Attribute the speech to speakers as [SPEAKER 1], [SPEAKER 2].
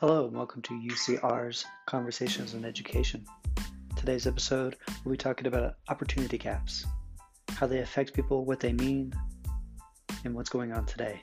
[SPEAKER 1] Hello, and welcome to UCR's Conversations in Education. Today's episode, we'll be talking about opportunity gaps, how they affect people, what they mean, and what's going on today.